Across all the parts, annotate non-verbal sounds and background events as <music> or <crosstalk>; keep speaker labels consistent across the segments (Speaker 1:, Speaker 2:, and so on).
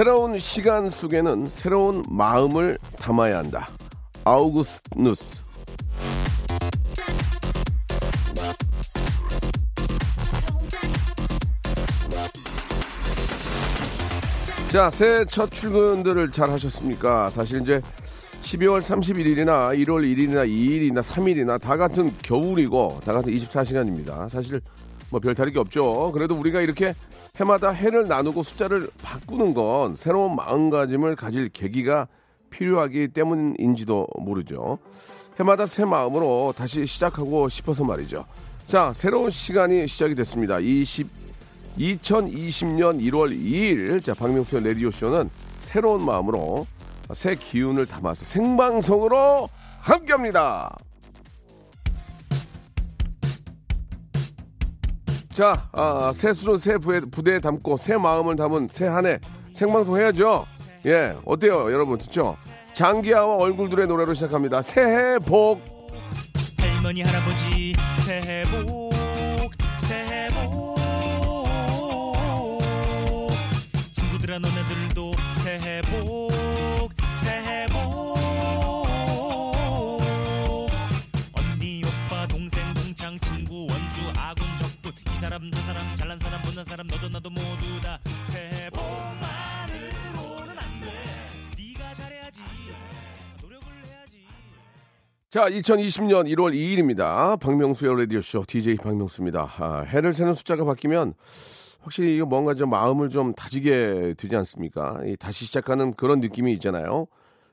Speaker 1: 새로운 시간 속에는 새로운 마음을 담아야 한다 아우구스누스 자, 새해 첫 출근들을 잘 하셨습니까? 사실 이제 12월 31일이나 1월 1일이나 2일이나 3일이나 다 같은 겨울이고 다 같은 24시간입니다. 사실 뭐 별 다를 게 없죠. 그래도 우리가 이렇게 해마다 해를 나누고 숫자를 바꾸는 건 새로운 마음가짐을 가질 계기가 필요하기 때문인지도 모르죠. 해마다 새 마음으로 다시 시작하고 싶어서 말이죠. 자, 새로운 시간이 시작이 됐습니다. 20 2020년 1월 2일 자 박명수의 라디오 쇼는 새로운 마음으로 새 기운을 담아서 생방송으로 함께합니다. 자, 아, 새 수준 새 부에, 부대에 담고 새 마음을 담은 새 한 해 생방송 해야죠. 예, 어때요, 여러분? 듣죠? 장기하와 얼굴들의 노래로 시작합니다. 새해 복.
Speaker 2: 할머니 할아버지 새해 복 잘난 사람 너도 나도 모두 다 새해 복 만으로는 안 돼 네가 잘해야지 노력을 해야지
Speaker 1: 자, 2020년 1월 2일입니다. 박명수의 라디오쇼 DJ 박명수입니다. 아, 해를 세는 숫자가 바뀌면 확실히 이거 뭔가 좀 마음을 좀 다지게 되지 않습니까? 이 다시 시작하는 그런 느낌이 있잖아요.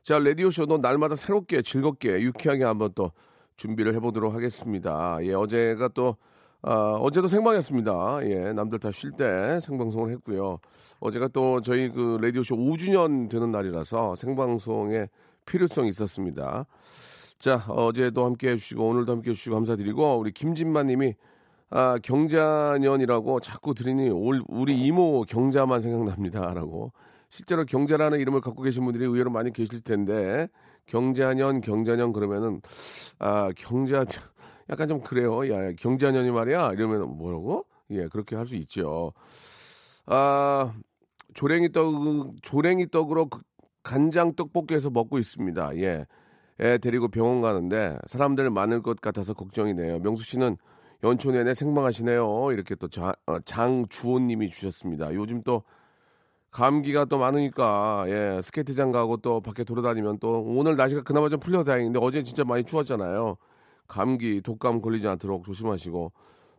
Speaker 1: 자, 라디오쇼도 날마다 새롭게 즐겁게 유쾌하게 한번 또 준비를 해보도록 하겠습니다. 예, 어제가 또 아, 어제도 생방이었습니다. 예, 남들 다 쉴 때 생방송을 했고요. 어제가 또 저희 그 라디오쇼 5주년 되는 날이라서 생방송의 필요성이 있었습니다. 자, 어제도 함께 해주시고, 오늘도 함께 해주시고, 감사드리고, 우리 김진만 님이, 아, 경자년이라고 자꾸 들으니, 올, 우리 이모 경자만 생각납니다. 라고. 실제로 경자라는 이름을 갖고 계신 분들이 의외로 많이 계실 텐데, 경자년, 경자년 그러면은, 아, 경자, 약간 좀 그래요. 야, 야, 경자년이 말이야. 이러면 뭐라고? 예, 그렇게 할 수 있죠. 아, 조랭이 떡, 조랭이 떡으로 그 간장 떡볶이에서 먹고 있습니다. 예. 애 데리고 병원 가는데 사람들 많을 것 같아서 걱정이네요. 명수 씨는 연초 내내 생방하시네요. 이렇게 또 자, 어, 장주호님이 주셨습니다. 요즘 또 감기가 또 많으니까 예 스케이트장 가고 또 밖에 돌아다니면 또 오늘 날씨가 그나마 좀 풀려 다행인데 어제 진짜 많이 추웠잖아요. 감기 독감 걸리지 않도록 조심하시고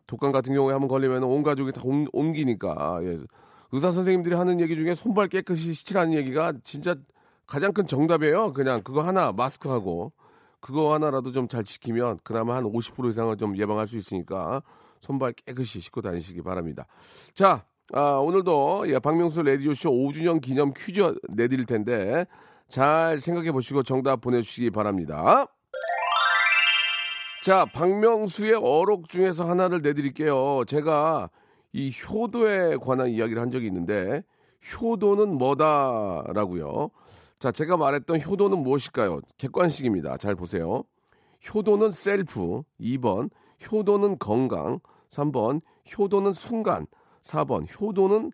Speaker 1: 독감 같은 경우에 한번 걸리면 온 가족이 다 옮, 옮기니까 예. 의사 선생님들이 하는 얘기 중에 손발 깨끗이 씻으라는 얘기가 진짜 가장 큰 정답이에요. 그냥 그거 하나 마스크하고 그거 하나라도 좀 잘 지키면 그나마 한 50% 이상은 좀 예방할 수 있으니까 손발 깨끗이 씻고 다니시기 바랍니다. 자, 아, 오늘도 예, 박명수 라디오쇼 5주년 기념 퀴즈 내드릴 텐데 잘 생각해 보시고 정답 보내주시기 바랍니다. 자, 박명수의 어록 중에서 하나를 내드릴게요. 제가 이 효도에 관한 이야기를 한 적이 있는데 효도는 뭐다라고요. 자, 제가 말했던 효도는 무엇일까요? 객관식입니다. 잘 보세요. 효도는 셀프, 2번 효도는 건강, 3번 효도는 순간, 4번 효도는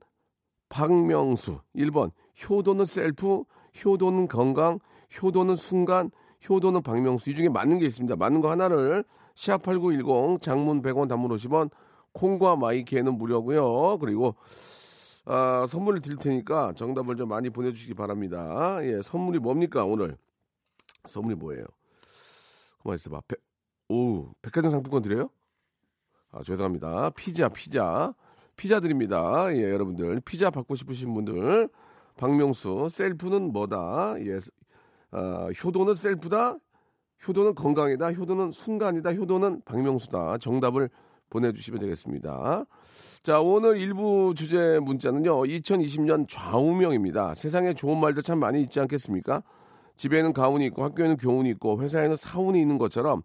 Speaker 1: 박명수, 1번 효도는 셀프, 효도는 건강, 효도는 순간, 효도는 박명수. 이 중에 맞는 게 있습니다. 맞는 거 하나를 샵 8910 장문 100원 단문 50원 콩과 마이케이는 무료고요. 그리고 아, 선물을 드릴 테니까 정답을 좀 많이 보내주시기 바랍니다. 예, 선물이 뭡니까 오늘? 선물이 뭐예요? 가만 있어봐. 백, 오, 백화점 상품권 드려요? 아, 죄송합니다. 피자, 피자. 피자 드립니다. 예, 여러분들. 피자 받고 싶으신 분들. 박명수, 셀프는 뭐다? 예, 아, 효도는 셀프다? 효도는 건강이다. 효도는 순간이다. 효도는 박명수다. 정답을 보내주시면 되겠습니다. 자, 오늘 일부 주제 문자는요, 2020년 좌우명입니다. 세상에 좋은 말들 참 많이 있지 않겠습니까? 집에는 가훈이 있고, 학교에는 교훈이 있고, 회사에는 사훈이 있는 것처럼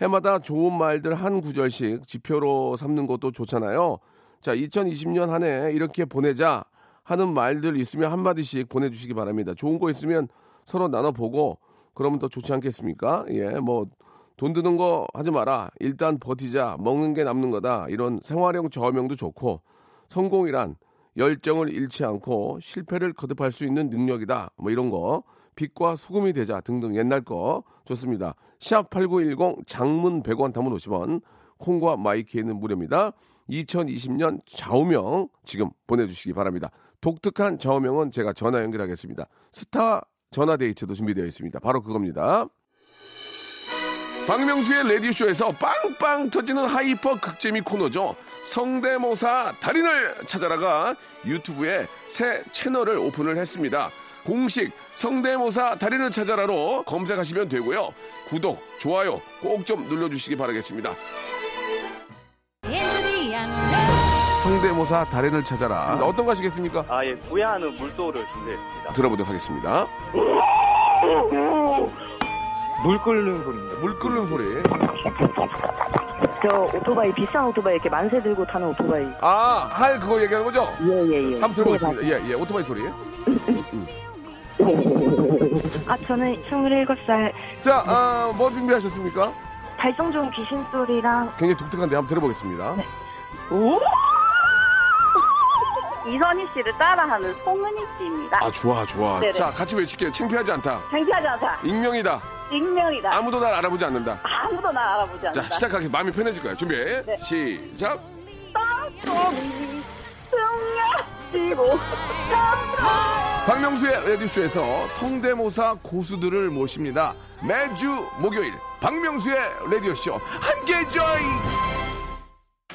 Speaker 1: 해마다 좋은 말들 한 구절씩 지표로 삼는 것도 좋잖아요. 자, 2020년 한 해 이렇게 보내자 하는 말들 있으면 한마디씩 보내주시기 바랍니다. 좋은 거 있으면 서로 나눠보고, 그러면 더 좋지 않겠습니까? 예, 뭐, 돈 드는 거 하지 마라. 일단 버티자. 먹는 게 남는 거다. 이런 생활형 저명도 좋고 성공이란 열정을 잃지 않고 실패를 거듭할 수 있는 능력이다. 뭐 이런 거. 빛과 소금이 되자 등등 옛날 거 좋습니다. 샵 8910 장문 100원 단문 50원. 콩과 마이케이는 무료입니다. 2020년 좌우명 지금 보내주시기 바랍니다. 독특한 좌우명은 제가 전화 연결하겠습니다. 스타 전화 데이트도 준비되어 있습니다. 바로 그겁니다. 박명수의 라디오쇼에서 빵빵 터지는 hyper 극재미 코너죠. 성대모사 달인을 찾아라가 유튜브에 새 채널을 오픈을 했습니다. 공식 성대모사 달인을 찾아라로 검색하시면 되고요. 구독, 좋아요 꼭 좀 눌러주시기 바라겠습니다. 성대모사 달인을 찾아라. 어떤 거 하시겠습니까?
Speaker 3: 아, 예, 구야하는 물소를 준비했습니다.
Speaker 1: 들어보도록 하겠습니다.
Speaker 3: 물 끓는 소리입니다.
Speaker 1: 물 끓는 소리.
Speaker 4: 저 오토바이 비싼 오토바이 이렇게 만세 들고 타는 오토바이.
Speaker 1: 아, 할 그거 얘기하는 거죠?
Speaker 4: 예예예.
Speaker 1: 한번 들어보겠습니다. 예, 예, 오토바이 소리.
Speaker 4: 아 저는 27살
Speaker 1: 자, 아, 뭐 준비하셨습니까?
Speaker 4: 발성 좋은 귀신 소리랑
Speaker 1: 굉장히 독특한데 한번 들어보겠습니다.
Speaker 5: 이선희 씨를 따라하는 송은희 씨입니다.
Speaker 1: 아, 좋아, 좋아.
Speaker 5: 네네.
Speaker 1: 자, 같이 외칠게요. 창피하지 않다.
Speaker 5: 창피하지 않다.
Speaker 1: 익명이다.
Speaker 5: 익명이다.
Speaker 1: 아무도 날 알아보지 않는다.
Speaker 5: 아무도 날 알아보지 않는다.
Speaker 1: 자, 시작하기 마음이 편해질 거야. 준비. 시작.
Speaker 5: 승려지고
Speaker 1: 박명수의 라디오쇼에서 성대모사 고수들을 모십니다. 매주 목요일 박명수의 라디오쇼 함께 join.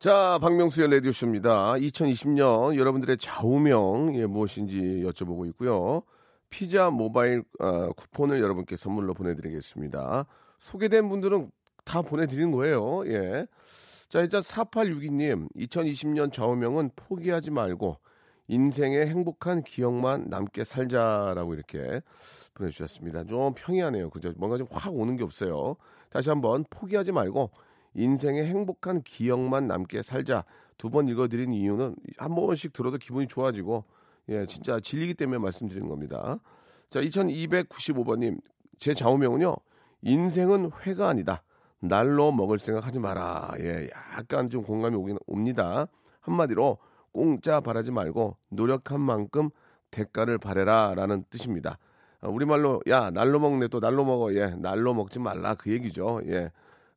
Speaker 1: 자, 박명수의 라디오쇼입니다. 2020년 여러분들의 좌우명 예, 무엇인지 여쭤보고 있고요. 피자 모바일 아, 쿠폰을 여러분께 선물로 보내드리겠습니다. 소개된 분들은 다 보내드리는 거예요. 예. 자, 일단 4862님, 2020년 좌우명은 포기하지 말고 인생의 행복한 기억만 남게 살자라고 이렇게 보내주셨습니다. 좀 평이하네요. 그죠? 뭔가 좀 확 오는 게 없어요. 다시 한번 포기하지 말고 인생의 행복한 기억만 남게 살자. 두 번 읽어드린 이유는 한 번씩 들어도 기분이 좋아지고, 예, 진짜 진리기 때문에 말씀드리는 겁니다. 자, 2295번님, 제 좌우명은요, 인생은 회가 아니다. 날로 먹을 생각 하지 마라. 예, 약간 좀 공감이 오긴 옵니다. 한마디로, 공짜 바라지 말고, 노력한 만큼 대가를 바래라. 라는 뜻입니다. 아, 우리말로, 야, 날로 먹네. 또 날로 먹어. 예, 날로 먹지 말라. 그 얘기죠. 예.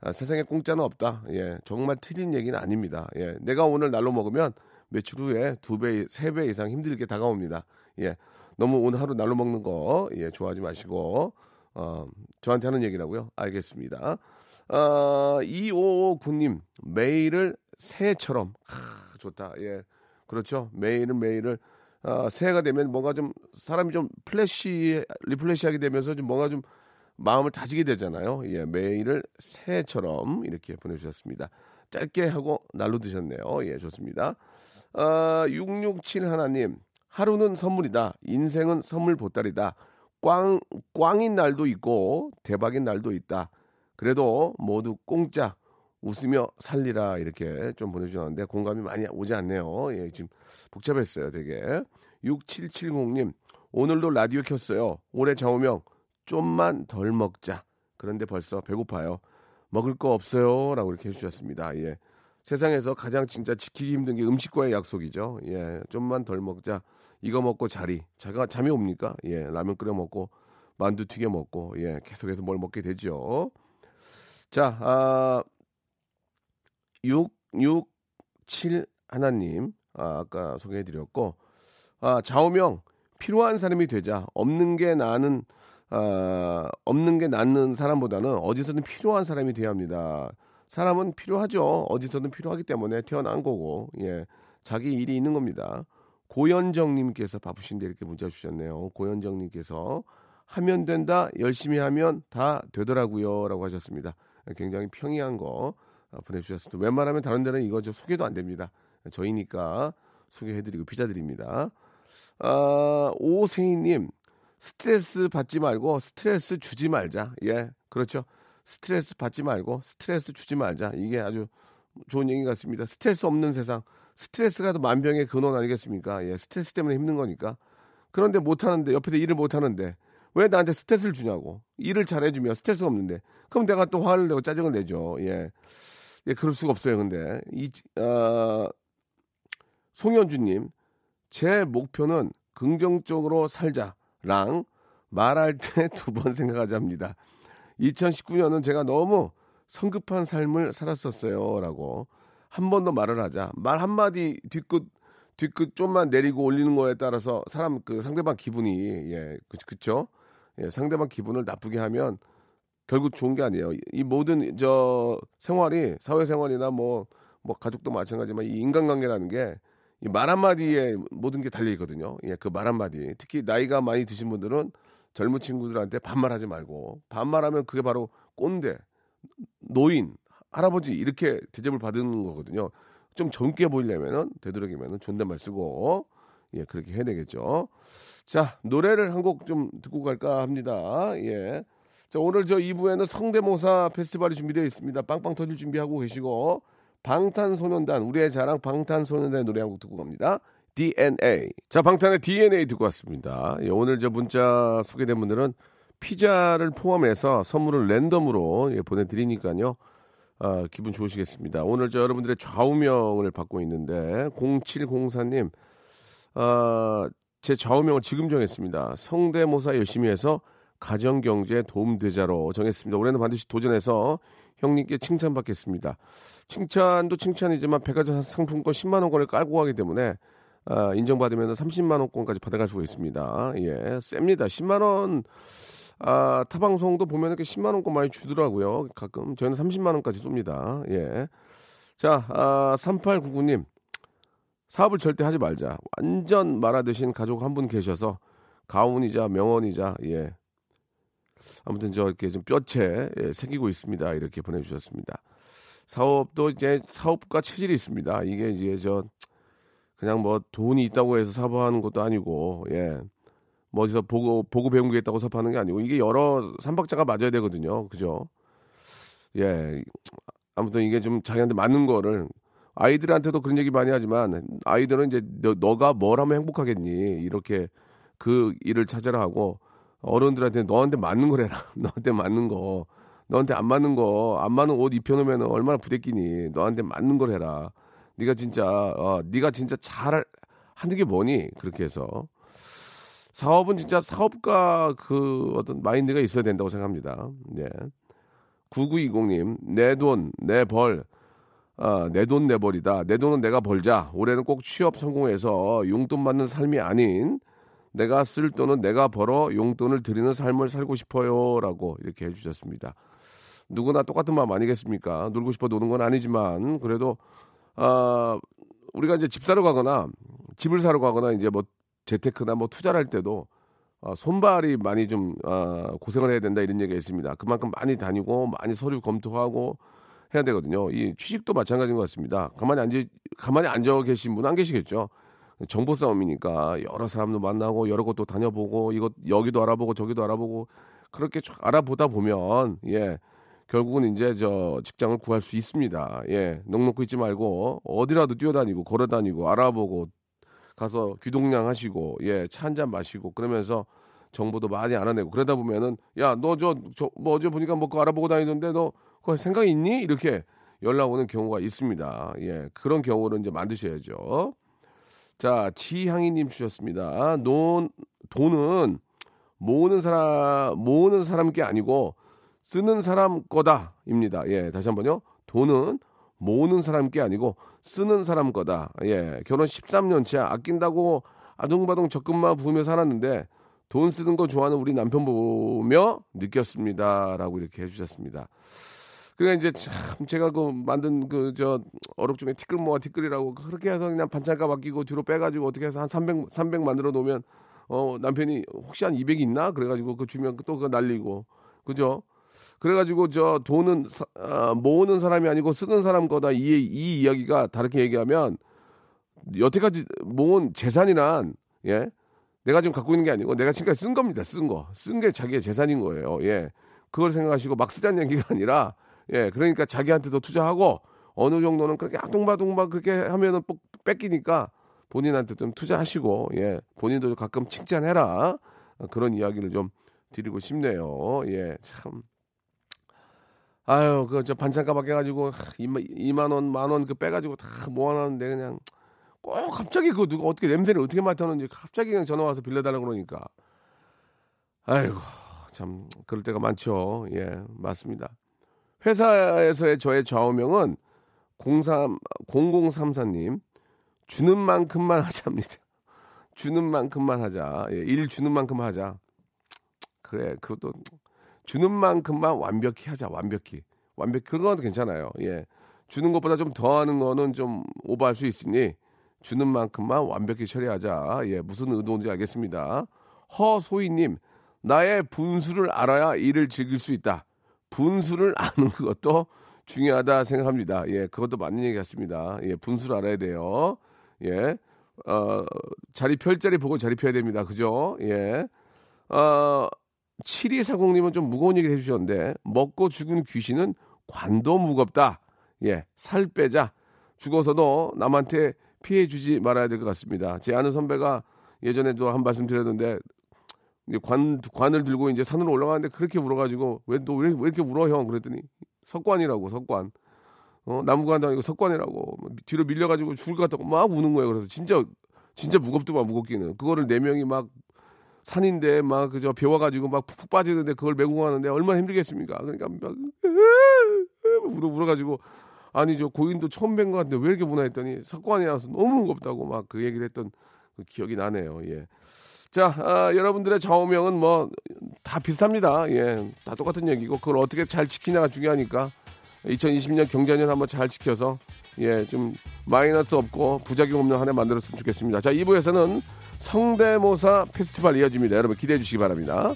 Speaker 1: 아, 세상에 공짜는 없다. 예, 정말 틀린 얘기는 아닙니다. 예, 내가 오늘 날로 먹으면 며칠 후에 두 배, 세 배 이상 힘들게 다가옵니다. 예, 너무 오늘 하루 날로 먹는 거, 예, 좋아하지 마시고, 어, 저한테 하는 얘기라고요? 알겠습니다. 어, 2559님, 매일을 새해처럼, 하, 좋다. 예, 그렇죠. 매일은 매일을, 어, 새해가 되면 뭔가 좀, 사람이 좀 fresh, refresh하게 되면서 좀 뭔가 좀 마음을 다지게 되잖아요. 예, 매일을 새해처럼 이렇게 보내주셨습니다. 짧게 하고 날로 드셨네요. 예, 좋습니다. 아, 667 하나님, 하루는 선물이다. 인생은 선물 보따리다. 꽝, 꽝인 날도 있고, 대박인 날도 있다. 그래도 모두 공짜, 웃으며 살리라. 이렇게 좀 보내주셨는데, 공감이 많이 오지 않네요. 예, 지금 복잡했어요, 되게. 6770님, 오늘도 라디오 켰어요. 올해 좌우명, 좀만 덜 먹자. 그런데 벌써 배고파요. 먹을 거 없어요. 라고 이렇게 해주셨습니다. 예. 세상에서 가장 진짜 지키기 힘든 게 음식과의 약속이죠. 예. 좀만 덜 먹자. 이거 먹고 자리. 자가 잠이 옵니까? 예. 라면 끓여 먹고, 만두 튀겨 먹고, 예. 계속해서 뭘 먹게 되죠. 자, 아, 667 하나님. 아, 아까 소개해드렸고, 아, 좌우명, 필요한 사람이 되자. 없는 게 나는 아, 없는 게 낫는 사람보다는 어디서든 필요한 사람이 돼야 합니다. 사람은 필요하죠. 어디서든 필요하기 때문에 태어난 거고, 예. 자기 일이 있는 겁니다. 고현정님께서 바쁘신데 이렇게 문자 주셨네요. 고현정님께서 하면 된다, 열심히 하면 다 되더라고요. 라고 하셨습니다. 굉장히 평이한 거 아, 보내주셨습니다. 웬만하면 다른 데는 이거 저 소개도 안 됩니다. 저희니까 소개해드리고 비자드립니다. 아, 오세희님, 스트레스 받지 말고 스트레스 주지 말자. 예, 그렇죠. 스트레스 받지 말고 스트레스 주지 말자. 이게 아주 좋은 얘기 같습니다. 스트레스 없는 세상. 스트레스가 더 만병의 근원 아니겠습니까? 예, 스트레스 때문에 힘든 거니까. 그런데 못 하는데, 옆에서 일을 못 하는데, 왜 나한테 스트레스를 주냐고. 일을 잘해주면 스트레스가 없는데. 그럼 내가 또 화를 내고 짜증을 내죠. 예. 예, 그럴 수가 없어요, 근데. 이, 어, 송현주님, 제 목표는 긍정적으로 살자 랑 말할 때 <laughs> 두 번 생각하자입니다. 2019년은 제가 너무 성급한 삶을 살았었어요. 라고. 한 번 더 말을 하자. 말 한마디 뒤끝, 뒤끝 좀만 내리고 올리는 거에 따라서 사람 그 상대방 기분이, 예, 그, 그쵸? 예, 상대방 기분을 나쁘게 하면 결국 좋은 게 아니에요. 이 모든 저 생활이 사회생활이나 뭐, 뭐 가족도 마찬가지지만 이 인간관계라는 게이 말 한마디에 모든 게 달려 있거든요. 예, 그 말 한마디. 특히 나이가 많이 드신 분들은 젊은 친구들한테 반말하지 말고 반말하면 그게 바로 꼰대, 노인, 할아버지 이렇게 대접을 받는 거거든요. 좀 젊게 보이려면은 되도록이면은 존댓말 쓰고 예 그렇게 해야 되겠죠. 자 노래를 한 곡 좀 듣고 갈까 합니다. 예. 자 오늘 저 2부에는 성대모사 페스티벌이 준비되어 있습니다. 빵빵 터질 준비하고 계시고 방탄소년단 우리의 자랑 방탄소년단의 노래 한 곡 듣고 갑니다. DNA. 자, 방탄의 DNA 듣고 왔습니다. 예, 오늘 저 문자 소개된 분들은 피자를 포함해서 선물을 랜덤으로 예, 보내드리니까요. 아, 기분 좋으시겠습니다. 오늘 저 여러분들의 좌우명을 받고 있는데 0704님 아, 제 좌우명을 지금 정했습니다. 성대모사 열심히 해서 가정경제 도움되자로 정했습니다. 올해는 반드시 도전해서 형님께 칭찬받겠습니다. 칭찬도 칭찬이지만 백화점 상품권 10만 원권을 깔고 가기 때문에 아, 인정받으면 30만 원권까지 받아갈 수가 있습니다. 예, 셉니다. 10만 원 아, 타방송도 보면은 10만 원권 많이 주더라고요. 가끔 저희는 30만 원까지 쏩니다. 예. 자, 아, 3899님. 사업을 절대 하지 말자. 완전 말아드신 가족 한 분 계셔서 가훈이자 명언이자 예. 아무튼 저 이렇게 좀 뼈채 예, 새기고 있습니다. 이렇게 보내주셨습니다. 사업도 이제 사업과 체질이 있습니다. 이게 이제 저 그냥 뭐 돈이 있다고 해서 사업하는 것도 아니고 예. 뭐 어디서 보고 보고 배운 게 있다고 사업하는 게 아니고 이게 여러 삼박자가 맞아야 되거든요. 그죠? 예. 아무튼 이게 좀 자기한테 맞는 거를 아이들한테도 그런 얘기 많이 하지만 아이들은 이제 너, 너가 뭘 하면 행복하겠니 이렇게 그 일을 찾아라 하고 어른들한테 너한테 맞는 걸 해라 <laughs> 너한테 맞는 거 너한테 안 맞는 거 안 맞는 옷 입혀놓으면 얼마나 부대끼니 너한테 맞는 걸 해라 네가 진짜 어, 네가 진짜 잘 하는 게 뭐니 그렇게 해서 사업은 진짜 사업가 그 어떤 마인드가 있어야 된다고 생각합니다. 네. 9920님, 내 돈, 내 벌, 아, 내 돈, 내 벌이다. 내 돈은 내가 벌자. 올해는 꼭 취업 성공해서 용돈 받는 삶이 아닌 내가 쓸 돈은 내가 벌어 용돈을 드리는 삶을 살고 싶어요. 라고 이렇게 해주셨습니다. 누구나 똑같은 마음 아니겠습니까? 놀고 싶어 노는 건 아니지만, 그래도, 아, 우리가 이제 집 사러 가거나, 집을 사러 가거나, 이제 뭐, 재테크나 뭐 투자를 할 때도, 어, 손발이 많이 좀, 어, 고생을 해야 된다 이런 얘기가 있습니다. 그만큼 많이 다니고, 많이 서류 검토하고 해야 되거든요. 이 취직도 마찬가지인 것 같습니다. 가만히 앉아, 가만히 앉아 계신 분 안 계시겠죠? 정보 싸움이니까 여러 사람도 만나고 여러 곳도 다녀보고 이것 여기도 알아보고 저기도 알아보고 그렇게 쭉 알아보다 보면 예 결국은 이제 저 직장을 구할 수 있습니다. 예 넉넉히 있지 말고 어디라도 뛰어다니고 걸어다니고 알아보고 가서 귀동냥 하시고 예차 한 잔 마시고 그러면서 정보도 많이 알아내고 그러다 보면은 야 너 저 저 뭐 어제 보니까 뭐 그거 알아보고 다니던데 너 그거 생각 있니 이렇게 연락 오는 경우가 있습니다. 예 그런 경우를 이제 만드셔야죠. 자, 지향이님 주셨습니다. 돈, 돈은 모으는 사람, 모으는 사람 게 아니고 쓰는 사람 거다 입니다. 예, 다시 한 번요. 돈은 모으는 사람 게 아니고 쓰는 사람 거다. 예, 결혼 13년 차 아낀다고 아동바동 적금만 부으며 살았는데 돈 쓰는 거 좋아하는 우리 남편 보며 느꼈습니다 라고 이렇게 해주셨습니다. 그러니까 이제 참 제가 그 만든 그 저 어록 중에 티끌 모아 티끌이라고 그렇게 해서 그냥 반찬값 아끼고 뒤로 빼가지고 어떻게 해서 한 300, 300 만들어 놓으면 어 남편이 혹시 한 200 있나? 그래가지고 그 주면 또 그거 날리고. 그죠? 그래가지고 저 돈은 사- 아, 모으는 사람이 아니고 쓰는 사람 거다. 이, 이 이야기가 다르게 얘기하면 여태까지 모은 재산이란 예? 내가 지금 갖고 있는 게 아니고 내가 지금까지 쓴 겁니다 쓴 거. 쓴 게 자기의 재산인 거예요 예. 그걸 생각하시고 막 쓰자는 얘기가 아니라 예 그러니까 자기한테도 투자하고 어느 정도는 그렇게 아둥바둥막 그렇게 하면은 꼭 뺏기니까 본인한테 좀 투자하시고 예 본인도 가끔 칭찬해라. 어, 그런 이야기를 좀 드리고 싶네요. 예 참. 아유 그 저 반찬값 아껴가지고 2만, 2만 원 만 원 그 빼가지고 다 모아놨는데 그냥 꼭 갑자기 그 누가 어떻게 냄새를 어떻게 맡았는지 갑자기 그냥 전화 와서 빌려달라고 그러니까. 아이고 참 그럴 때가 많죠. 예 맞습니다 회사에서의 저의 좌우명은 03 0034님 주는 만큼만 하자입니다. <laughs> 주는 만큼만 하자. 예, 일 주는 만큼만 하자. 그래 그것도 주는 만큼만 완벽히 하자 완벽히. 완벽히 그건 괜찮아요. 예. 주는 것보다 좀 더 하는 거는 좀 오버할 수 있으니 주는 만큼만 완벽히 처리하자. 예 무슨 의도인지 알겠습니다. 허소희님 나의 분수를 알아야 일을 즐길 수 있다 분수를 아는 것도 중요하다 생각합니다 예 그것도 맞는 얘기 같습니다 예 분수를 알아야 돼요 예 어, 자리 펼 자리 보고 자리 펴야 됩니다 그죠 예 어, 7240님은 좀 무거운 얘기를 해주셨는데 먹고 죽은 귀신은 관도 무겁다. 예, 살 빼자. 죽어서도 남한테 피해 주지 말아야 될 것 같습니다. 제 아는 선배가 예전에도 한 말씀 드렸는데 관 관을 들고 이제 산으로 올라가는데 그렇게 울어가지고 왜 너왜 이렇게 울어 형 그랬더니 석관이라고 석관. 어 나무관도 아니고 석관이라고 뒤로 밀려가지고 죽을 것 같다고 막 우는 거예요. 그래서 진짜 진짜 무겁더만 무겁기는 그거를 네 명이 막 산인데 막 그저 배워가지고 막 푹푹 빠지는데 그걸 메고 가는데 얼마나 힘들겠습니까? 그러니까 막 울어 울어가지고 아니 저 고인도 처음 뵌 것 같은데 왜 이렇게 무나 했더니 석관이라서 너무 무겁다고 막 그 얘기를 했던 그 기억이 나네요. 예. 자, 아, 여러분들의 좌우명은 뭐 다 비슷합니다. 예, 다 똑같은 얘기고 그걸 어떻게 잘 지키냐가 중요하니까 2020년 경자년 한번 잘 지켜서 예, 좀 마이너스 없고 부작용 없는 한 해 만들었으면 좋겠습니다. 자, 2부에서는 성대모사 페스티벌 이어집니다. 여러분 기대해 주시기 바랍니다.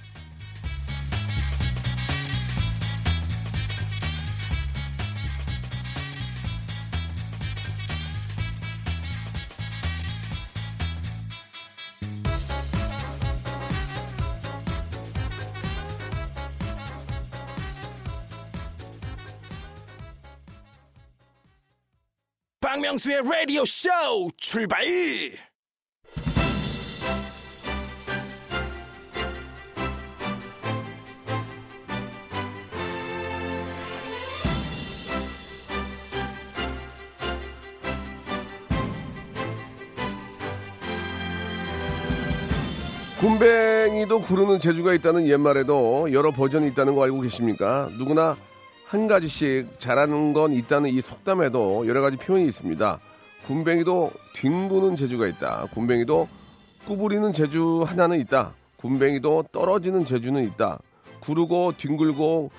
Speaker 6: 박명수의 라디오 쇼 출발!
Speaker 1: 굼벵이도 구르는 재주가 있다는 옛말에도 여러 버전이 있다는 거 알고 계십니까? 누구나 한 가지씩 잘하는 건 있다는 이 속담에도 여러 가지 표현이 있습니다. 굼벵이도 뒹구는 재주가 있다. 굼벵이도 구부리는 재주 하나는 있다. 굼벵이도 떨어지는 재주는 있다. 구르고 뒹굴고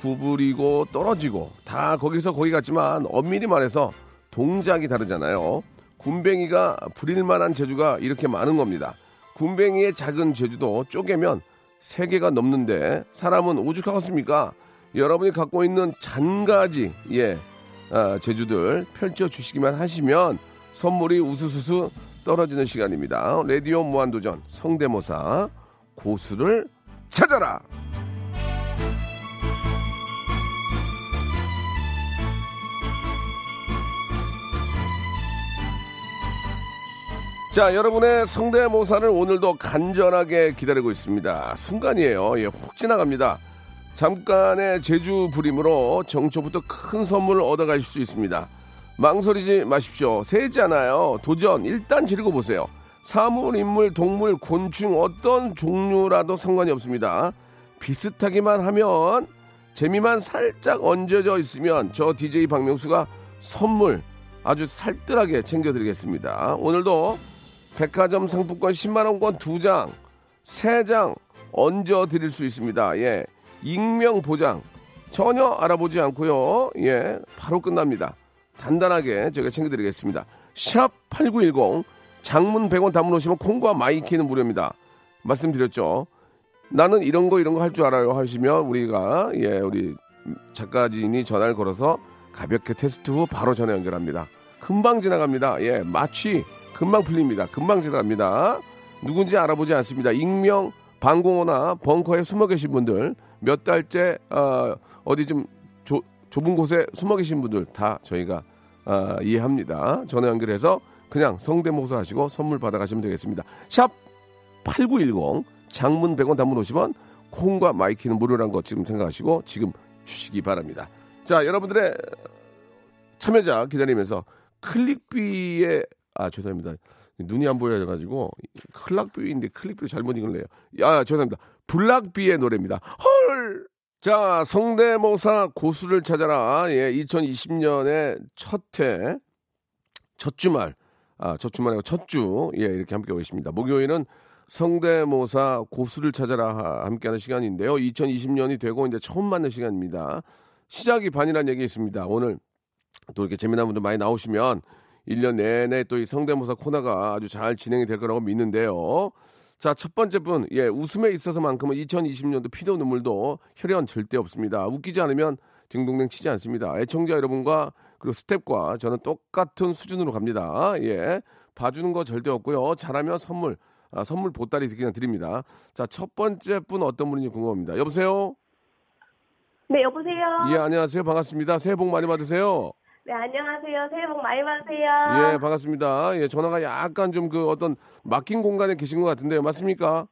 Speaker 1: 구부리고 떨어지고 다 거기서 거기 같지만 엄밀히 말해서 동작이 다르잖아요. 굼벵이가 부릴 만한 재주가 이렇게 많은 겁니다. 굼벵이의 작은 재주도 쪼개면 세개가 넘는데 사람은 오죽하겠습니까? 여러분이 갖고 있는 잔가지 예 아, 재주들 펼쳐 주시기만 하시면 선물이 우수수수 떨어지는 시간입니다. 라디오 무한도전 성대모사 고수를 찾아라. 자, 여러분의 성대모사를 오늘도 간절하게 기다리고 있습니다. 순간이에요. 예, 훅 지나갑니다. 잠깐의 제주 부림으로 정초부터 큰 선물을 얻어가실 수 있습니다. 망설이지 마십시오. 세잖아요. 도전 일단 지르고 보세요. 사물, 인물, 동물, 곤충 어떤 종류라도 상관이 없습니다. 비슷하기만 하면 재미만 살짝 얹어져 있으면 저 DJ 박명수가 선물 아주 살뜰하게 챙겨드리겠습니다. 오늘도 백화점 상품권 10만원권 2장, 3장 얹어 드릴 수 있습니다. 예. 익명 보장. 전혀 알아보지 않고요. 예. 바로 끝납니다. 단단하게 제가 챙겨드리겠습니다. 샵 8910 장문 100원 단문 50원 콩과 마이케이는 무료입니다. 말씀드렸죠. 나는 이런 거 이런 거 할 줄 알아요 하시면 우리가 예 우리 작가진이 전화를 걸어서 가볍게 테스트 후 바로 전화 연결합니다. 금방 지나갑니다. 예 마취 금방 풀립니다. 금방 지나갑니다. 누군지 알아보지 않습니다. 익명 방공호나 벙커에 숨어 계신 분들 몇 달째 어, 어디 좀 조, 좁은 곳에 숨어 계신 분들 다 저희가 어, 이해합니다. 전화 연결해서 그냥 성대모사 하시고 선물 받아가시면 되겠습니다. 샵 8910 장문 100원 단문 50원 콩과 마이케이는 무료란 거 지금 생각하시고 지금 주시기 바랍니다. 자 여러분들의 참여자 기다리면서 클릭비의 아 죄송합니다. 눈이 안 보여가지고 클락비인데 클릭비 잘못 읽을래요. 야 죄송합니다. 블락비의 노래입니다. 헐. 자 성대모사 고수를 찾아라. 예 2020년의 첫 해 첫 주말 아, 첫 주말이고 첫 주, 예, 이렇게 함께하고 있습니다. 목요일은 성대모사 고수를 찾아라 함께하는 시간인데요. 2020년이 되고 이제 처음 맞는 시간입니다. 시작이 반이라는 얘기 있습니다. 오늘 또 이렇게 재미난 분들 많이 나오시면 1년 내내 또 이 성대모사 코너가 아주 잘 진행이 될 거라고 믿는데요. 자, 첫 번째 분, 예, 웃음에 있어서만큼은 2020년도 피도 눈물도 혈연 절대 없습니다. 웃기지 않으면 딩동댕 치지 않습니다. 애청자 여러분과 그리고 스텝과 저는 똑같은 수준으로 갑니다. 예. 봐주는 거 절대 없고요. 잘하면 선물, 아, 선물 보따리 그냥 드립니다. 자, 첫 번째 분 어떤 분인지 궁금합니다. 여보세요?
Speaker 4: 네, 여보세요.
Speaker 1: 예, 안녕하세요. 반갑습니다. 새해 복 많이 받으세요.
Speaker 4: 네, 안녕하세요. 새해 복 많이 받으세요.
Speaker 1: 예, 반갑습니다. 예, 전화가 약간 좀 그 어떤 막힌 공간에 계신 것 같은데요. 맞습니까?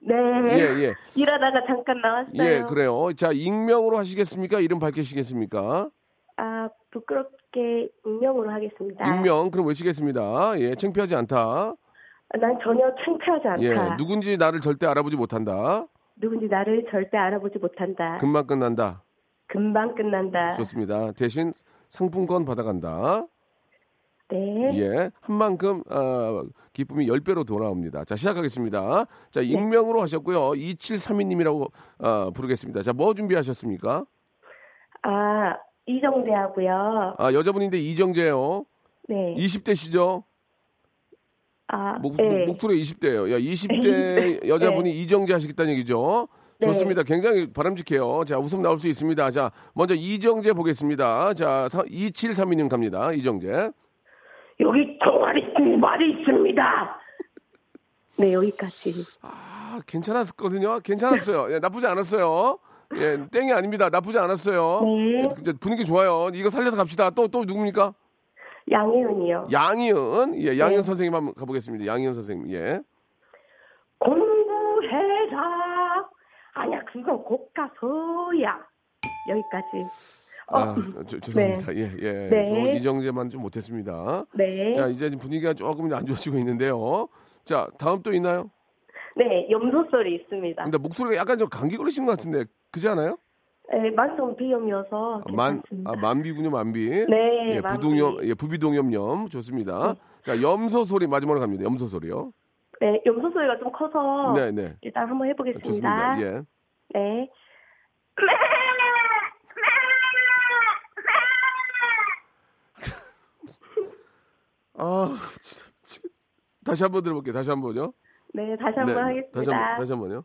Speaker 4: 네.
Speaker 1: 예, 예.
Speaker 4: 일하다가 잠깐 나왔어요.
Speaker 1: 예, 그래요. 자, 익명으로 하시겠습니까? 이름 밝히시겠습니까?
Speaker 4: 아, 부끄럽게 익명으로 하겠습니다.
Speaker 1: 익명, 그럼 외치겠습니다. 예, 창피하지 않다.
Speaker 4: 아, 난 전혀 창피하지 않다.
Speaker 1: 예, 누군지 나를 절대 알아보지 못한다.
Speaker 4: 누군지 나를 절대 알아보지 못한다.
Speaker 1: 금방 끝난다.
Speaker 4: 금방 끝난다.
Speaker 1: 좋습니다. 대신 상품권 받아간다.
Speaker 4: 네.
Speaker 1: 예, 한 만큼 어, 기쁨이 10배로 돌아옵니다. 자, 시작하겠습니다. 자, 익명으로 하셨고요. 2732님이라고 어, 부르겠습니다. 자, 뭐 준비하셨습니까?
Speaker 4: 아, 이정재하고요.
Speaker 1: 아, 여자분인데 이정재요.
Speaker 4: 네.
Speaker 1: 20대시죠?
Speaker 4: 아,
Speaker 1: 목,
Speaker 4: 네.
Speaker 1: 목, 소리 20대예요. 야, 20대 <laughs> 여자분이 이정재 하시겠다는 얘기죠.
Speaker 4: 네.
Speaker 1: 좋습니다. 굉장히 바람직해요. 자, 웃음 나올 수 있습니다. 자, 먼저 이정재 보겠습니다. 자, 2732님 갑니다. 이정재.
Speaker 4: 여기 총알이 말이 있습니다. 네, 여기까지.
Speaker 1: 아, 괜찮았거든요. 괜찮았어요. 예, 나쁘지 않았어요. 예, 땡이 아닙니다. 나쁘지 않았어요.
Speaker 4: 네.
Speaker 1: 예, 분위기 좋아요. 이거 살려서 갑시다. 또, 또 누굽니까?
Speaker 4: 양혜은이요.
Speaker 1: 양희은. 예, 양희은
Speaker 4: 네.
Speaker 1: 선생님 한번 가보겠습니다. 양희은 선생님. 예.
Speaker 4: 공부해라. 아니야, 그건 고가서야. 여기까지. 어,
Speaker 1: 아, 저, 죄송합니다. 예, 예.
Speaker 4: 네.
Speaker 1: 저 이정재만 좀 못했습니다.
Speaker 4: 네.
Speaker 1: 자, 이제 분위기가 조금 안 좋아지고 있는데요. 자, 다음 또 있나요?
Speaker 4: 네, 염소 소리 있습니다.
Speaker 1: 근데 목소리가 약간 좀 감기 걸리신 것 같은데, 그지 않아요?
Speaker 4: 네, 만성 비염이어서
Speaker 1: 아, 만. 아, 만비군요, 만비.
Speaker 4: 네,
Speaker 1: 예,
Speaker 4: 만비.
Speaker 1: 부동염, 예, 부비동염염. 좋습니다. 자, 염소 소리 마지막으로 갑니다. 염소 소리요.
Speaker 4: 네, 염소 소리가 좀 커서
Speaker 1: 네, 네.
Speaker 4: 일단 한번 해보겠습니다.
Speaker 1: 좋습니다. 예.
Speaker 4: 네. <laughs>
Speaker 1: 아, 진짜 미치겠- 다시 한번 들어볼게요. 다시 한 번요.
Speaker 4: 네, 다시 한번 하겠습니다.
Speaker 1: 다시 한 번, 다시 한 번요.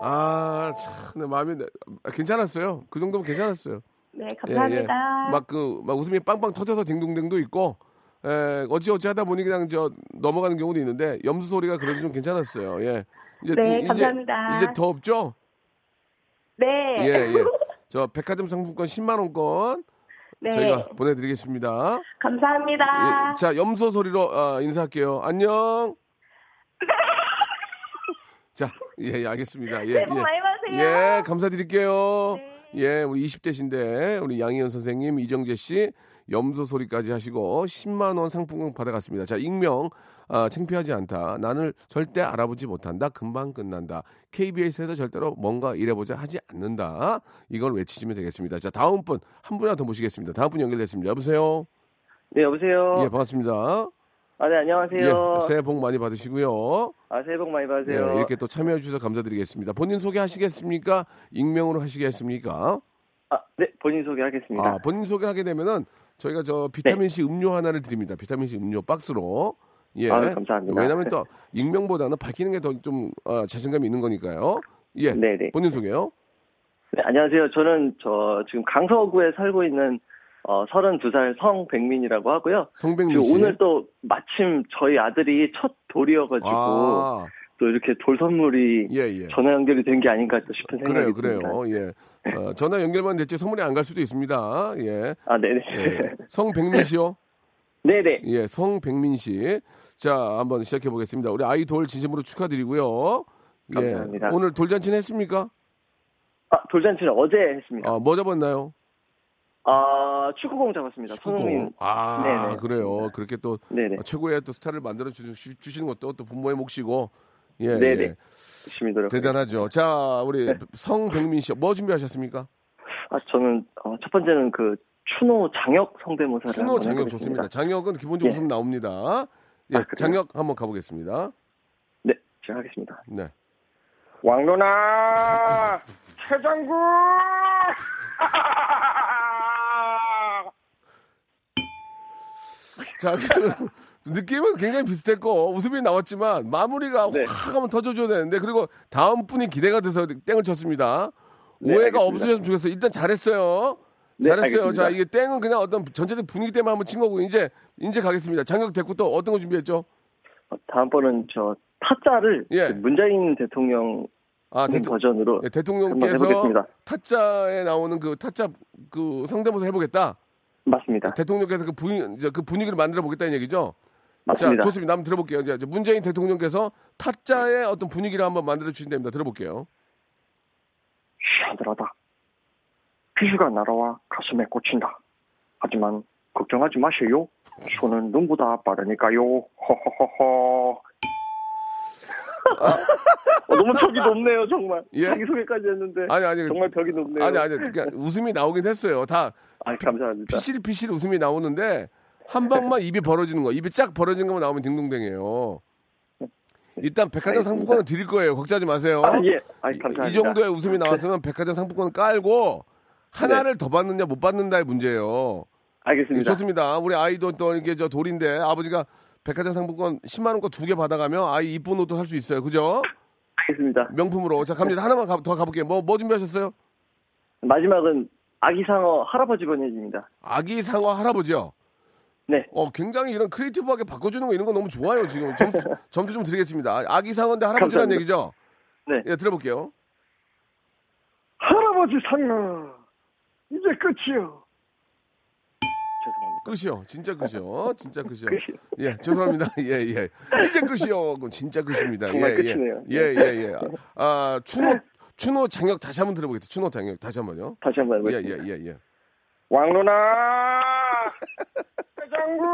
Speaker 1: 아, 참, 내 마음이 내- 아, 괜찮았어요. 그 정도면 괜찮았어요.
Speaker 4: 네,
Speaker 1: 예,
Speaker 4: 감사합니다.
Speaker 1: 막 그, 막 웃음이 빵빵 터져서 딩동댕도 있고, 에, 어찌어찌 하다 보니 그냥 저 넘어가는 경우도 있는데, 염소 소리가 그래도 좀 괜찮았어요. 예. 이제,
Speaker 4: 네,
Speaker 1: 이제,
Speaker 4: 감사합니다.
Speaker 1: 이제 더 없죠?
Speaker 4: 네.
Speaker 1: 예, 예. 저 백화점 상품권 10만 원권
Speaker 4: 네.
Speaker 1: 저희가 보내드리겠습니다.
Speaker 4: 감사합니다.
Speaker 1: 예, 자, 염소 소리로 아, 인사할게요. 안녕. <laughs> 자, 예, 예, 알겠습니다. 예, 예.
Speaker 4: 많이 받으세요.
Speaker 1: 예, 감사드릴게요.
Speaker 4: 네.
Speaker 1: 예, 우리 20대신데 우리 양희연 선생님, 이정재 씨 염소 소리까지 하시고 10만 원 상품권 받아갔습니다. 자, 익명 아, 창피하지 않다. 나는 절대 알아보지 못한다. 금방 끝난다. KBS에서 절대로 뭔가 이래보자 하지 않는다. 이걸 외치시면 되겠습니다. 자, 다음 분, 한 분이나 더 모시겠습니다. 다음 분 연결됐습니다. 여보세요?
Speaker 3: 네, 여보세요.
Speaker 1: 예, 반갑습니다.
Speaker 3: 아, 네, 안녕하세요.
Speaker 1: 예, 새해 복 많이 받으시고요.
Speaker 3: 아, 새해 복 많이
Speaker 1: 예,
Speaker 3: 받으세요.
Speaker 1: 이렇게 또 참여해 주셔서 감사드리겠습니다. 본인 소개하시겠습니까? 익명으로 하시겠습니까?
Speaker 3: 아, 네, 본인 소개하겠습니다.
Speaker 1: 아, 본인 소개하게 되면은 저희가 저 비타민 C 음료 하나를 드립니다. 비타민 C 음료 박스로. 예.
Speaker 3: 아, 감사합니다.
Speaker 1: 왜냐면 또 익명보다는 밝히는 게 더좀 어, 자신감이 있는 거니까요. 예.
Speaker 3: 네 네.
Speaker 1: 본인 소개요?
Speaker 3: 네, 안녕하세요. 저는 저 지금 강서구에 살고 있는 어, 32살 성백민이라고 하고요.
Speaker 1: 성백민 씨.
Speaker 3: 오늘 또 마침 저희 아들이 첫 돌이어가지고
Speaker 1: 아,
Speaker 3: 또 이렇게 돌 선물이
Speaker 1: 예, 예.
Speaker 3: 전화 연결이 된 게 아닌가 또 싶은 생각이
Speaker 1: 그래요,
Speaker 3: 듭니다.
Speaker 1: 그래요. 예. 어, 전화 연결만 됐지 선물이 안 갈 수도 있습니다. 예.
Speaker 3: 아, 네네.
Speaker 1: 예. 성백민 씨요? <laughs>
Speaker 3: 네네.
Speaker 1: 예, 성백민 씨. 자, 한번 시작해 보겠습니다. 우리 아이돌 진심으로 축하드리고요. 예.
Speaker 3: 감사합니다.
Speaker 1: 오늘 돌잔치는 했습니까?
Speaker 3: 아, 돌잔치는 어제 했습니다.
Speaker 1: 아, 뭐 잡았나요?
Speaker 3: 아, 축구공 잡았습니다. 손흥민.
Speaker 1: 아,
Speaker 3: 네네.
Speaker 1: 그래요. 그렇게 또
Speaker 3: 네네.
Speaker 1: 최고의 또 스타를 만들어 주, 시는 것도 또 부모의 몫이고. 예,
Speaker 3: 네네.
Speaker 1: 예.
Speaker 3: 열심히 노력.
Speaker 1: 대단하죠. 자, 우리
Speaker 3: 네.
Speaker 1: 성백민 씨, 뭐 준비하셨습니까?
Speaker 3: 아, 저는 어, 첫 번째는 그 추노 장혁 성대모사를
Speaker 1: 추노 장혁
Speaker 3: 해보겠습니다.
Speaker 1: 좋습니다. 장혁은 기본적으로
Speaker 3: 예.
Speaker 1: 웃음 나옵니다. 예,
Speaker 3: 아?
Speaker 1: 장혁 한번 가보겠습니다.
Speaker 3: 네, 제가 하겠습니다.
Speaker 1: 네.
Speaker 3: 왕로나 최장구 <laughs>
Speaker 1: 자, 그 <laughs> 느낌은 굉장히 비슷했고 웃음이 나왔지만 마무리가
Speaker 3: 네.
Speaker 1: 확 하면 터져줘야 되는데 그리고 다음 분이 기대가 돼서 땡을 쳤습니다.
Speaker 3: 네,
Speaker 1: 오해가
Speaker 3: 알겠습니다.
Speaker 1: 없으셨으면 좋겠어요. 일단 잘했어요.
Speaker 3: 네,
Speaker 1: 잘했어요.
Speaker 3: 알겠습니다.
Speaker 1: 자, 이게 땡은 그냥 어떤 전체적 분위기 때문에 한번 친 거고 이제 이제 가겠습니다. 장혁 됐고 또 어떤 거 준비했죠?
Speaker 3: 어, 다음번은 저 타짜를
Speaker 1: 예.
Speaker 3: 그 문재인 대통령
Speaker 1: 아, 대통,
Speaker 3: 버전으로
Speaker 1: 예, 대통령께서. 타짜에 나오는 그 타짜 그 성대모사 해보겠다.
Speaker 3: 맞습니다.
Speaker 1: 대통령께서 그 분위 이제 그 분위기를 만들어 보겠다는 얘기죠.
Speaker 3: 맞습니다.
Speaker 1: 자, 좋습니다. 한번 들어볼게요. 이제 문재인 대통령께서 타짜의 어떤 분위기를 한번 만들어 주신답니다. 들어볼게요.
Speaker 3: 시원하다. 비수가 날아와 가슴에 꽂힌다. 하지만 걱정하지 마세요. 손은 눈보다 빠르니까요. 허허허허. 어, 너무 벽이 높네요, 정말.
Speaker 1: 예?
Speaker 3: 자기 소개까지 했는데
Speaker 1: 아니 아니
Speaker 3: 정말 벽이 높네요.
Speaker 1: 아니 아니 그러니까 웃음이 나오긴 했어요. 다
Speaker 3: 아, 감사합니다.
Speaker 1: 피실피실 웃음이 나오는데 한 방만 입이 벌어지는 거, 입이 쫙 벌어진 것만 나오면 딩동댕이에요. 일단 백화점
Speaker 3: 알겠습니다.
Speaker 1: 상품권은 드릴 거예요. 걱정하지 마세요.
Speaker 3: 아, 예. 아,
Speaker 1: 이-
Speaker 3: 감사합니다.
Speaker 1: 이 정도의 웃음이 나왔으면 백화점 상품권 깔고 하나를 더 받느냐 못 받는다의 문제예요. 예,
Speaker 3: 알겠습니다.
Speaker 1: 좋습니다. 우리 아이도 또 이게 저 돌인데 아버지가 백화점 상품권 10만 원권 두 개 받아가면 아이 이쁜 옷도 살 수 있어요. 그죠?
Speaker 3: 알겠습니다.
Speaker 1: 명품으로. 자, 갑니다. 하나만 가- 더 가볼게요. 뭐, 뭐 준비하셨어요?
Speaker 3: 마지막은 아기 상어 할아버지 권해집니다.
Speaker 1: 아기 상어 할아버지요.
Speaker 3: 네.
Speaker 1: 어, 굉장히 이런 크리에이티브하게 바꿔주는 거 이런 거 너무 좋아요. 지금 점수, <laughs> 점수 좀 드리겠습니다. 아기 상어인데 할아버지라는. 얘기죠?
Speaker 3: 네.
Speaker 1: 예, 들어볼게요.
Speaker 3: 할아버지 상어 이제 끝이요.
Speaker 1: 끝이요. 진짜 끝이요. 진짜 끝이요.
Speaker 3: 끝이요.
Speaker 1: 예, 죄송합니다. <laughs> 예, 예. 이제 끝이요. 그건 진짜 끝입니다.
Speaker 3: 정말
Speaker 1: 예,
Speaker 3: 끝이네요.
Speaker 1: 예, 예, 예, 예. 아, 추노, 추노 장혁 다시 한번 들어보겠습니다. 추노 장혁 다시 한번요.
Speaker 3: 다시 한번
Speaker 1: 예. 예, 예, 예.
Speaker 3: 왕누나 <laughs> 회장구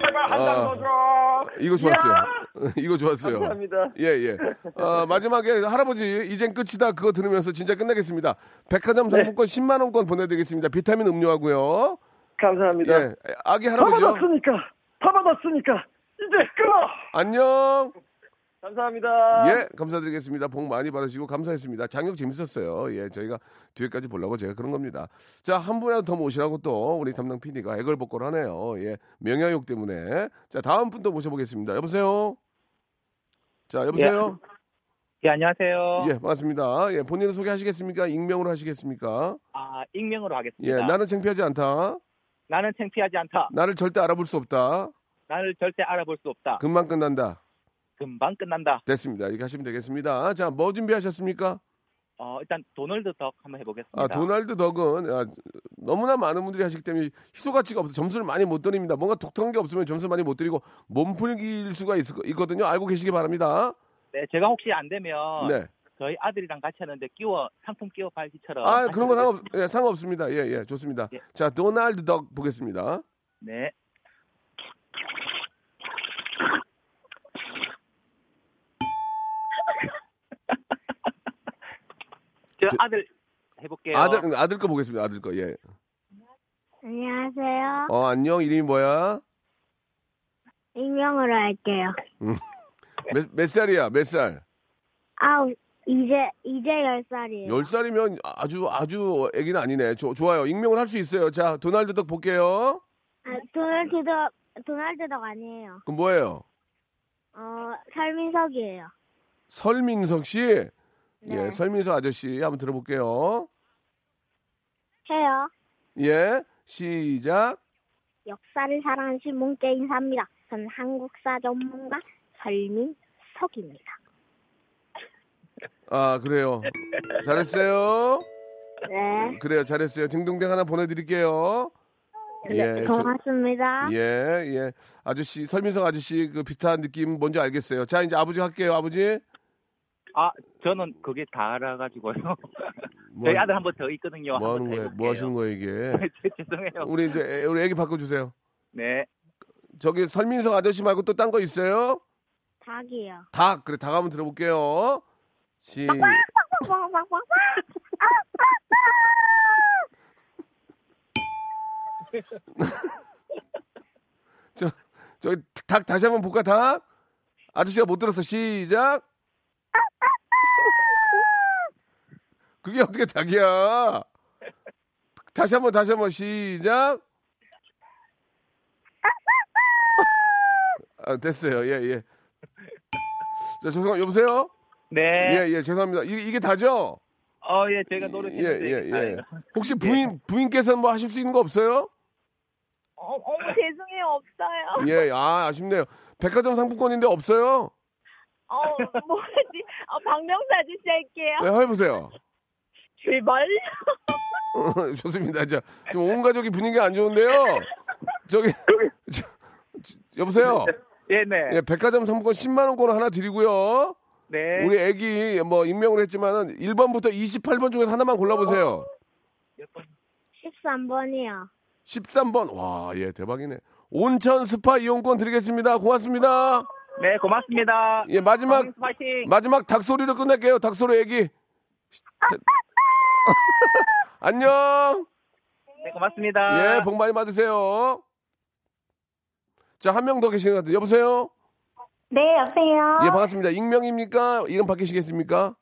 Speaker 3: 제발 <laughs>
Speaker 1: 아.
Speaker 3: 한잔 더 줘.
Speaker 1: 이거 좋았어요. <laughs> 이거 좋았어요.
Speaker 3: 감사합니다.
Speaker 1: 예, 예. 어, 마지막에 할아버지 이젠 끝이다 그거 들으면서 진짜 끝내겠습니다. 백화점
Speaker 3: 네.
Speaker 1: 상품권 10만 원권 보내드리겠습니다. 비타민 음료하고요.
Speaker 3: 감사합니다.
Speaker 1: 예, 아기
Speaker 3: 다
Speaker 1: 할아버지요.
Speaker 3: 받았으니까 다 받았으니까 이제 끊어.
Speaker 1: 안녕.
Speaker 3: 감사합니다.
Speaker 1: 예, 감사드리겠습니다. 복 많이 받으시고 감사했습니다. 장혁 재밌었어요. 예, 저희가 뒤에까지 보려고 제가 그런 겁니다. 자, 한 분이라도 더 모시라고 또 우리 담당 PD가 애걸복걸 하네요. 예, 명예욕 때문에. 자, 다음 분 또 모셔보겠습니다. 여보세요? 자, 여보세요?
Speaker 7: 예, 안녕하세요.
Speaker 1: 예, 반갑습니다. 예, 본인 소개하시겠습니까? 익명으로 하시겠습니까?
Speaker 7: 아, 익명으로
Speaker 1: 예,
Speaker 7: 하겠습니다.
Speaker 1: 나는 창피하지 않다.
Speaker 7: 나는 창피하지 않다.
Speaker 1: 나를 절대 알아볼 수 없다.
Speaker 7: 나를 절대 알아볼 수 없다.
Speaker 1: 금방 끝난다.
Speaker 7: 금방 끝난다.
Speaker 1: 됐습니다. 이렇게 하시면 되겠습니다. 자, 뭐 준비하셨습니까?
Speaker 7: 어, 일단 도널드 덕 한번 해보겠습니다.
Speaker 1: 아, 도널드 덕은 아, 너무나 많은 분들이 하시기 때문에 희소 가치가 없어 점수를 많이 못 드립니다. 뭔가 독특한 게 없으면 점수 많이 못 드리고 몸풀기일 수가 있, 있거든요. 알고 계시기 바랍니다.
Speaker 7: 네, 제가 혹시 안 되면
Speaker 1: 네.
Speaker 7: 저희 아들이랑 같이 하는데 끼워 상품 끼워 발기처럼.
Speaker 1: 아, 그런 건 상관, 예, 상관없습니다. 예, 예, 좋습니다.
Speaker 7: 예.
Speaker 1: 자, 도날드 덕 보겠습니다.
Speaker 7: 네. 저
Speaker 1: 저-
Speaker 7: 아들 해볼게요.
Speaker 1: 아들, 아들 거 보겠습니다. 아들 거, 예.
Speaker 4: 안녕하세요.
Speaker 1: 어, 안녕. 이름이 뭐야?
Speaker 4: 익명으로 할게요.
Speaker 1: 몇, 몇 살이야? 몇 살?
Speaker 4: 아, 이제, 이제 10살이에요.
Speaker 1: 열 살이면 아주, 아주 애기는 아니네. 조, 좋아요. 익명을 할 수 있어요. 자, 도날드 덕 볼게요.
Speaker 4: 아, 도널드 덕, 도널드 덕 아니에요.
Speaker 1: 그럼 뭐예요?
Speaker 4: 어, 설민석이에요.
Speaker 1: 설민석 씨?
Speaker 4: 네.
Speaker 1: 예, 설민석 아저씨. 한번 들어볼게요.
Speaker 4: 해요.
Speaker 1: 예, 시작.
Speaker 4: 역사를 사랑하신 문자 인사입니다. 저는 한국사 전문가 설민석입니다.
Speaker 1: 아, 그래요. 잘했어요.
Speaker 4: 네.
Speaker 1: 그래요. 잘했어요. 딩동댕 하나 보내드릴게요. 예, 저-
Speaker 4: 고맙습니다.
Speaker 1: 예, 예. 아저씨, 설민석 아저씨 그 비슷한 느낌 뭔지 알겠어요. 자, 이제 아버지 할게요, 아버지.
Speaker 7: 아 저는 그게 다 알아가지고요. <laughs>
Speaker 1: 뭐,
Speaker 7: 저희 아들 한 번 더 있거든요.
Speaker 1: 뭐 하는 거예요? 뭐 하시는 거예요, 이게?
Speaker 7: 해볼게요. <laughs> 죄송해요.
Speaker 1: 우리 이제, 애- 우리 애기 바꿔주세요.
Speaker 7: 네.
Speaker 1: 저기 설민석 아저씨 말고 또 딴 거 있어요?
Speaker 4: 닭이요.
Speaker 1: 닭, 그래, 닭 한번 들어볼게요. 시, <laughs> 저, 저기 닭 다시 한번 볼까, 닭? 아저씨가 못 들었어. 시작. 그게 어떻게 닭이야? 다시 한번 다시 한번 시작. 아, 됐어요. 예, 예. 자, 죄송, 여보세요?
Speaker 7: 네.
Speaker 1: 예, 예, 죄송합니다. 이, 이게 다죠?
Speaker 7: 어, 예, 제가
Speaker 1: 예,
Speaker 7: 노력했는데.
Speaker 1: 예, 예.
Speaker 7: 아유.
Speaker 1: 혹시 부인, 부인께서는 뭐 하실 수 있는 거 없어요?
Speaker 5: 어, 어머 죄송해요 없어요.
Speaker 1: 예, 아, 아쉽네요. 백화점 상품권인데 없어요?
Speaker 5: 어 뭐지? 어, 박명수 아저씨 할게요.
Speaker 1: 네, 해보세요.
Speaker 5: 출발.
Speaker 1: 좋습니다. 자, 지금 온 가족이 분위기가 안 좋은데요. 저기, 저, 저, 여보세요?
Speaker 7: 예, 네.
Speaker 1: 예, 백화점 상품권 10만 원권 하나 드리고요.
Speaker 7: 네.
Speaker 1: 우리 애기 뭐 익명을 했지만은 1번부터 28번 중에서 하나만 골라보세요.
Speaker 4: 13번이요.
Speaker 1: 13번. 와, 예, 대박이네. 온천 스파 이용권 드리겠습니다. 고맙습니다.
Speaker 7: 네, 고맙습니다.
Speaker 1: 예, 마지막,
Speaker 7: 파이팅.
Speaker 1: 마지막 닭소리로 끝낼게요. 닭소리 애기. 자- <laughs> 안녕.
Speaker 7: 네, 고맙습니다.
Speaker 1: 예, 복 많이 받으세요. 자, 한 명 더 계시는 것 같아요. 여보세요?
Speaker 4: 네, 여보세요.
Speaker 1: 예, 반갑습니다. 익명입니까? 이름 바뀌시겠습니까?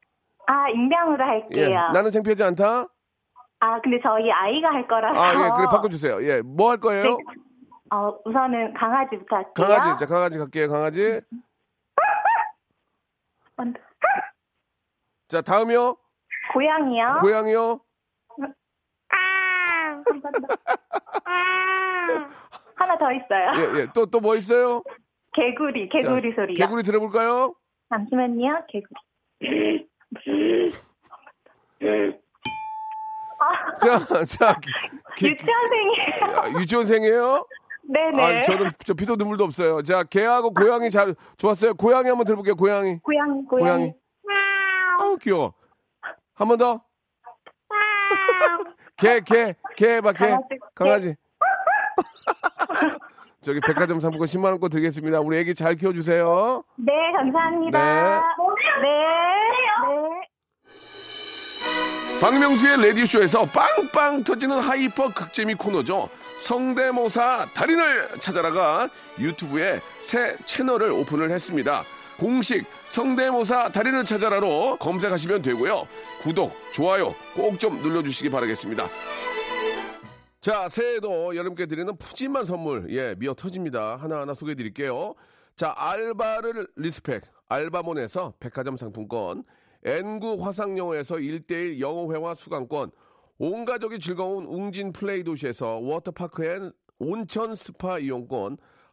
Speaker 4: 아, 익명으로 할게요.
Speaker 1: 예, 나는 창피하지 않다?
Speaker 4: 아, 근데 저희 아이가 할 거라서.
Speaker 1: 아, 예, 그래, 바꿔주세요. 예, 뭐 할 거예요?
Speaker 4: 어, 우선은 강아지부터 할게요.
Speaker 1: 강아지, 자, 강아지 갈게요, 강아지. <laughs> 자, 다음이요.
Speaker 4: 고양이요.
Speaker 1: 고양이요.
Speaker 4: 아. 아. 하나 더 있어요.
Speaker 1: 예, 예. 또, 또 뭐 있어요?
Speaker 4: 개구리,
Speaker 1: 자,
Speaker 4: 개구리 소리요.
Speaker 1: 개구리 들어볼까요?
Speaker 4: 잠시만요, 개구리.
Speaker 1: 자, 자. 개-
Speaker 4: 유치원생이에요.
Speaker 1: 아, 유치원생이에요?
Speaker 4: 네네.
Speaker 1: 아, 저는 저 피도 눈물도 없어요. 자, 개하고 고양이 잘 좋았어요. 고양이 한번 들어볼게요. 고양이.
Speaker 4: 고양이,
Speaker 1: 고양이.
Speaker 4: 고양이.
Speaker 1: 아우 귀여워. 한 번 더. 개, 개, 개 해봐, 개.
Speaker 4: 강아지. <laughs>
Speaker 1: 저기 백화점 상품권 10만 원권 드리겠습니다. 우리 애기 잘 키워주세요.
Speaker 4: 네, 감사합니다.
Speaker 1: 네.
Speaker 4: 네. 네.
Speaker 1: 박명수의 라디오쇼에서 빵빵 터지는 hyper 극재미 코너죠. 성대모사 달인을 찾아라가 유튜브에 새 채널을 오픈을 했습니다. 공식 성대모사 달인을 찾아라로 검색하시면 되고요. 구독, 좋아요 꼭 좀 눌러주시기 바라겠습니다. 자, 새해에도 여러분께 드리는 푸짐한 선물, 예, 미어 터집니다. 하나하나 소개해 드릴게요. 자, 알바를 respect, 알바몬에서 백화점 상품권, N구 화상영어에서 1대1 영어회화 수강권, 온 가족이 즐거운 웅진 플레이 도시에서 워터파크 and 온천 스파 이용권,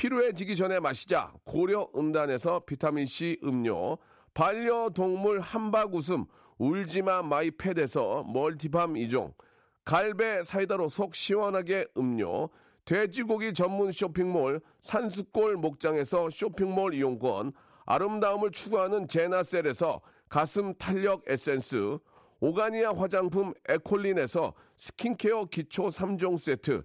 Speaker 1: 피로해지기 전에 마시자. 고려은단에서 비타민C 음료, 반려동물 함박웃음. 울지마 마이 펫에서 multi balm 이종. 갈배 사이다로 속 시원하게 음료, 돼지고기 전문 쇼핑몰 산수골 목장에서 쇼핑몰 이용권, 아름다움을 추구하는 제나셀에서 가슴 탄력 에센스, 오가니아 화장품 에콜린에서 스킨케어 기초 3종 세트,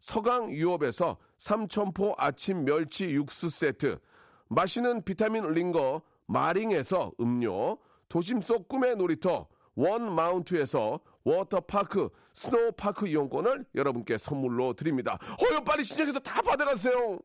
Speaker 1: 서강 유업에서 삼천포 아침 멸치 육수 세트, 마시는 비타민 링거 마링에서 음료, 도심 속 꿈의 놀이터 원 마운트에서 워터파크 스노우파크 이용권을 여러분께 선물로 드립니다. 어여 빨리 신청해서 다 받아가세요.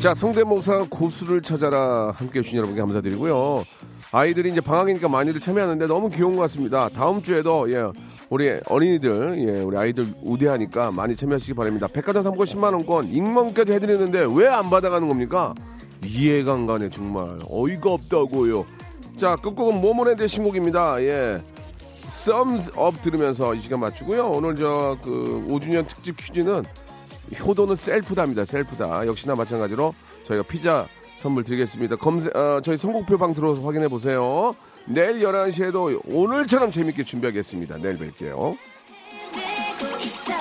Speaker 1: 자, 성대모사 고수를 찾아라 함께 해주신 여러분께 감사드리고요. 아이들이 이제 방학이니까 많이들 참여하는데 너무 귀여운 것 같습니다. 다음 주에도 예, 우리 어린이들, 예, 우리 아이들 우대하니까 많이 참여하시기 바랍니다. 백화점 상권 10만 원권 익명까지 해드리는데 왜 안 받아가는 겁니까? 이해가 안 가네, 정말. 어이가 없다고요. 자, 끝곡은 모모랜드의 신곡입니다. 예. Up 들으면서 이 시간 맞추고요. 오늘 저 그 5주년 특집 퀴즈는 효도는 셀프다입니다. 셀프다. 역시나 마찬가지로 저희가 피자 선물 드리겠습니다. 검색, 어, 저희 선곡표 방 들어서 확인해 보세요. 내일 11시에도 오늘처럼 재밌게 준비하겠습니다. 내일 뵐게요.
Speaker 8: 있어